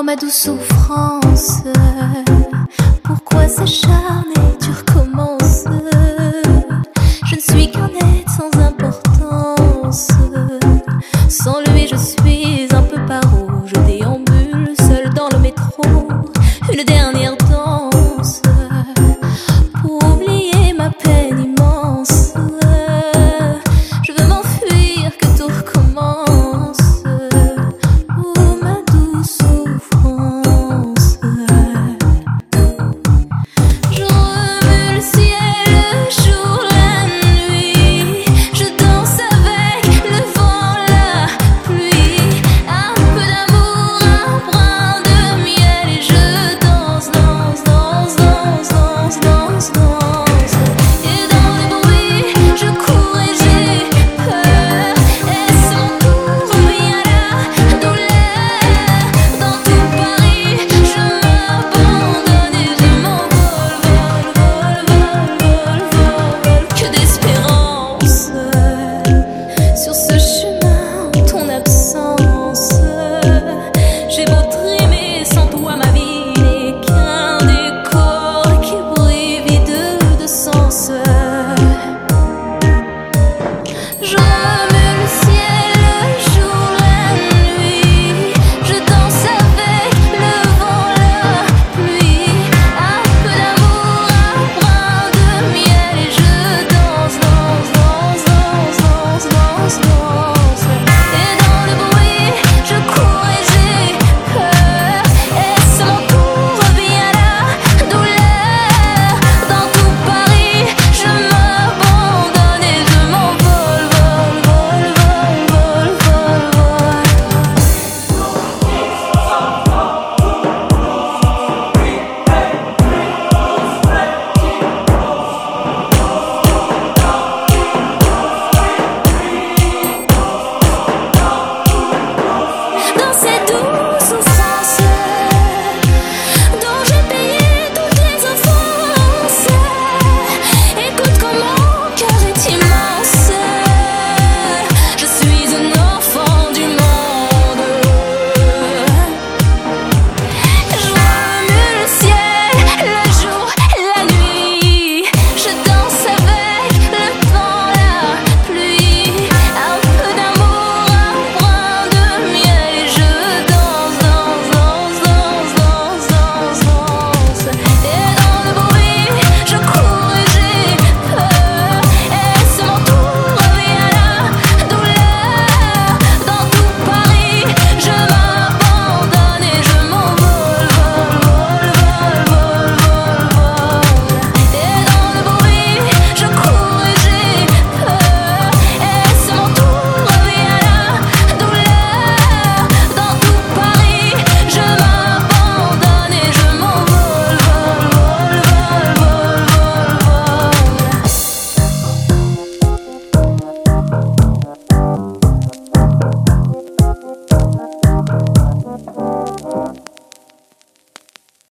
Oh ma douce souffrance, pourquoi s'acharner, tu recommences Je ne suis qu'un être sans importance, sans lui je suis un peu parent.